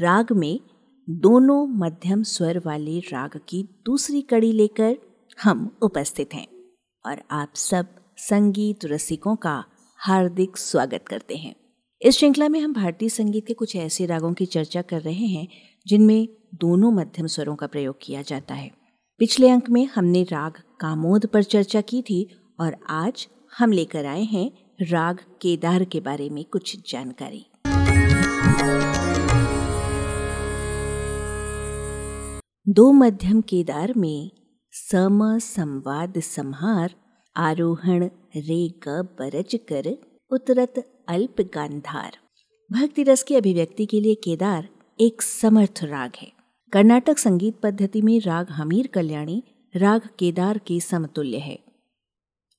राग में दोनों मध्यम स्वर वाले राग की दूसरी कड़ी लेकर हम उपस्थित हैं और आप सब संगीत रसिकों का हार्दिक स्वागत करते हैं। इस श्रृंखला में हम भारतीय संगीत के कुछ ऐसे रागों की चर्चा कर रहे हैं, जिनमें दोनों मध्यम स्वरों का प्रयोग किया जाता है। पिछले अंक में हमने राग कामोद पर चर्चा की थी और आज हम लेकर आए हैं राग केदार के बारे में कुछ जानकारी। दो मध्यम केदार में सम संवाद संहार, आरोहण रे ग बरज कर उतरत अल्प गांधार भक्ति रस की अभिव्यक्ति के लिए केदार एक समर्थ राग है। कर्नाटक संगीत पद्धति में राग हमीर कल्याणी, राग केदार के समतुल्य है।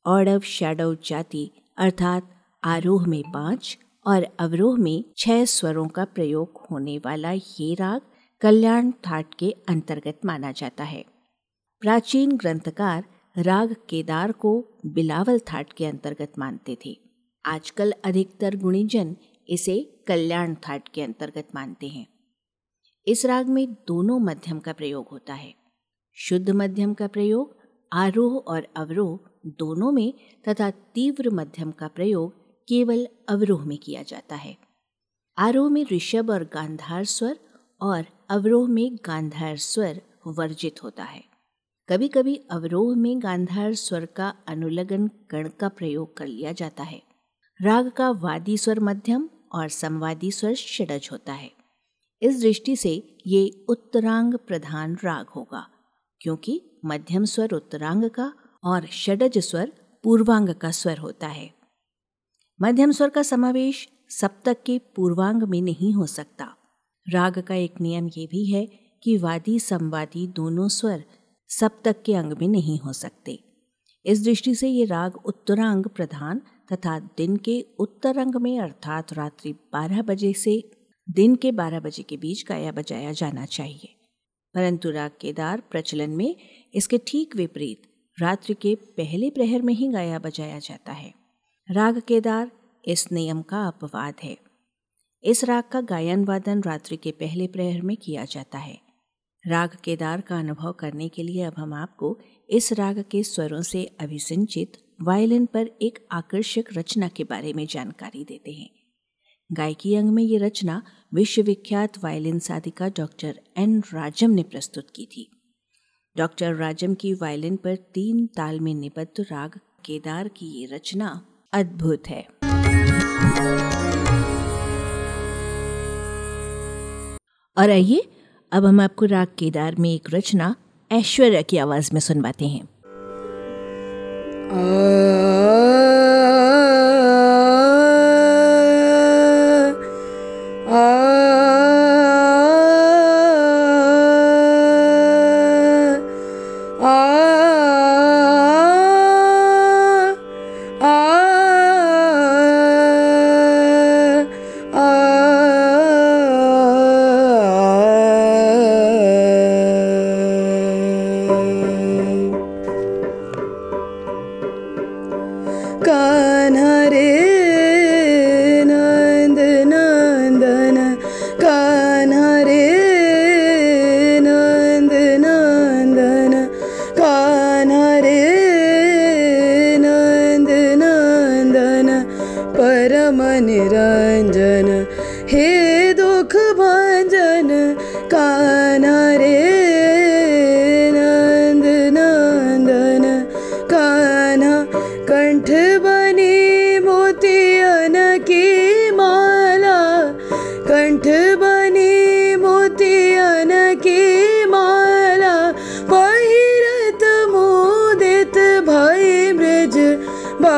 औडव शैडव जाति अर्थात आरोह में पाँच और अवरोह में छह स्वरों का प्रयोग होने वाला ये राग कल्याण थाट के अंतर्गत माना जाता है। प्राचीन ग्रंथकार राग केदार को बिलावल थाट के अंतर्गत मानते थे। आजकल अधिकतर गुणीजन इसे कल्याण थाट के अंतर्गत मानते हैं। इस राग में दोनों मध्यम का प्रयोग होता है। शुद्ध मध्यम का प्रयोग, आरोह और अवरोह दोनों में तथा तीव्र मध्यम का प्रयोग केवल अवरोह में किया जाता है। आरोह में ऋषभ और गांधार स्वर और अवरोह में गांधार स्वर वर्जित होता है। कभी कभी अवरोह में गांधार स्वर का अनुलगन कण का प्रयोग कर लिया जाता है। राग का वादी स्वर मध्यम और संवादी स्वर षडज होता है। इस दृष्टि से ये उत्तरांग प्रधान राग होगा, क्योंकि मध्यम स्वर उत्तरांग का और षडज स्वर पूर्वांग का स्वर होता है। मध्यम स्वर का समावेश सप्तक के पूर्वांग में नहीं हो सकता। राग का एक नियम ये भी है कि वादी संवादी दोनों स्वर सप्तक के अंग में नहीं हो सकते। इस दृष्टि से ये राग उत्तरांग प्रधान तथा दिन के उत्तर अंग में अर्थात रात्रि 12 बजे से दिन के 12 बजे के बीच गाया बजाया जाना चाहिए। परंतु राग केदार प्रचलन में इसके ठीक विपरीत रात्रि के पहले प्रहर में ही गाया बजाया जाता है। राग केदार इस नियम का अपवाद है। इस राग का गायन वादन रात्रि के पहले प्रहर में किया जाता है। राग केदार का अनुभव करने के लिए अब हम आपको इस राग के स्वरों से अभिसिंचित वायलिन पर एक आकर्षक रचना के बारे में जानकारी देते हैं। गायकी अंग में ये रचना विश्वविख्यात वायलिन साधिका डॉक्टर एन राजम ने प्रस्तुत की थी। डॉक्टर राजम की वायलिन पर तीन ताल में निबद्ध राग केदार की ये रचना अद्भुत है। और आइए, अब हम आपको राग केदार में एक रचना, ऐश्वर्या की आवाज़ में सुनवाते हैं। आ कण्ठ माला मोति बने बनि मोति माला। पहिरत मोदित भय ब्रज बा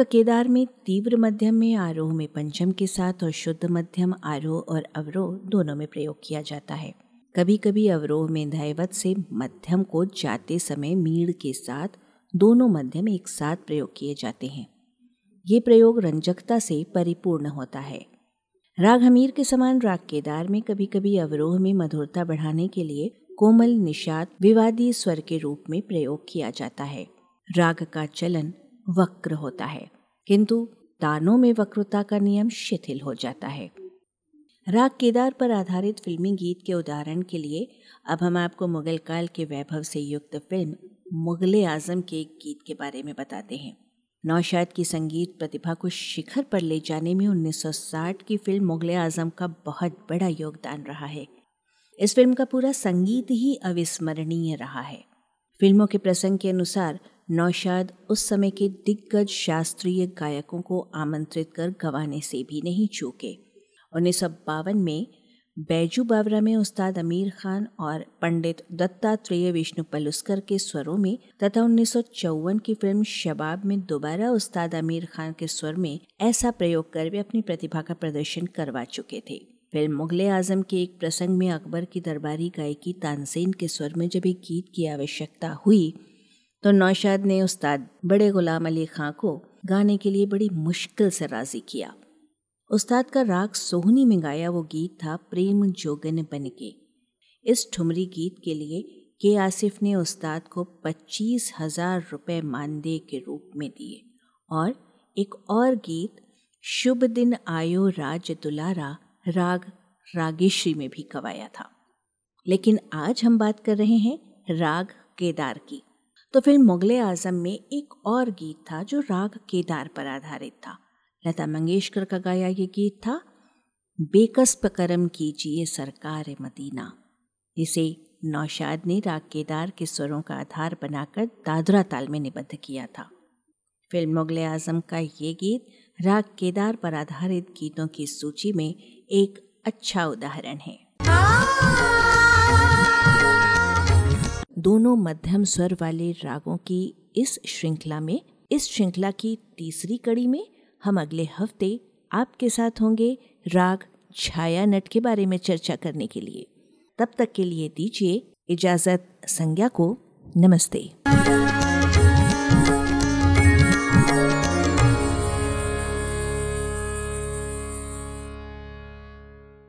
राग केदार में तीव्र मध्यम में आरोह में पंचम के साथ और शुद्ध मध्यम, आरोह और अवरोह दोनों में प्रयोग किया जाता है। कभी कभी अवरोह में दैवत से मध्यम को जाते समय मीड़ के साथ दोनों मध्यम एक साथ प्रयोग किए जाते हैं। ये प्रयोग रंजकता से परिपूर्ण होता है। राग हमीर के समान राग केदार में कभी कभी अवरोह में मधुरता बढ़ाने के लिए कोमल, निषाद विवादी स्वर के रूप में प्रयोग किया जाता है। राग का चलन वक्र होता है। किंतु तानों में वक्रता का नियम शिथिल हो जाता है। राग केदार पर आधारित फिल्मी गीत के उदाहरण के लिए अब हम आपको मुगल काल के वैभव से युक्त फ़िल्म मुगल आज़म के एक गीत के बारे में बताते हैं। नौशाद की संगीत प्रतिभा को शिखर पर ले जाने में 1960 की फ़िल्म मुगल आज़म का बहुत बड़ा योगदान रहा है। इस फ़िल्म का पूरा संगीत ही अविस्मरणीय रहा है। फ़िल्मों के प्रसंग के अनुसार नौशाद उस समय के दिग्गज शास्त्रीय गायकों को आमंत्रित कर गवाने से भी नहीं चूके। उन्नीस सौ बावन में बैजू बावरा में उस्ताद अमीर खान और पंडित दत्तात्रेय विष्णु पलुस्कर के स्वरों में तथा उन्नीस सौ चौवन की फ़िल्म शबाब में दोबारा उस्ताद अमीर खान के स्वर में ऐसा प्रयोग कर वे अपनी प्रतिभा का प्रदर्शन करवा चुके थे। फ़िल्म मुगल आज़म के एक प्रसंग में अकबर की दरबारी गायकी तानसेन के स्वर में जब एक गीत की आवश्यकता हुई तो नौशाद ने उस्ताद बड़े गुलाम अली खां को गाने के लिए बड़ी मुश्किल से राज़ी किया। उस्ताद का राग सोहनी में गाया वो गीत था प्रेम जोगन बन के। इस ठुमरी गीत के लिए के आसिफ ने उस्ताद को पच्चीस हज़ार रुपये मानदेय के रूप में दिए और एक और गीत, शुभ दिन आयो राज दुलारा, राग रागेश्री में भी गवाया था। लेकिन आज हम बात कर रहे हैं राग केदार की। तो फ़िल्म मुगल आज़म में एक और गीत था जो राग केदार पर आधारित था। लता मंगेशकर का गाया ये गीत था, बेकस्प करम कीजिए सरकार मदीना। इसे नौशाद ने राग केदार के स्वरों का आधार बनाकर दादरा ताल में निबद्ध किया था। फ़िल्म मुगल आज़म का ये गीत राग केदार पर आधारित गीतों की सूची में एक अच्छा उदाहरण है। दोनों मध्यम स्वर वाले रागों की इस श्रृंखला में, इस श्रृंखला की तीसरी कड़ी में हम अगले हफ़्ते आपके साथ होंगे राग छाया नट के बारे में चर्चा करने के लिए। तब तक के लिए दीजिए इजाज़त संज्ञा को। नमस्ते।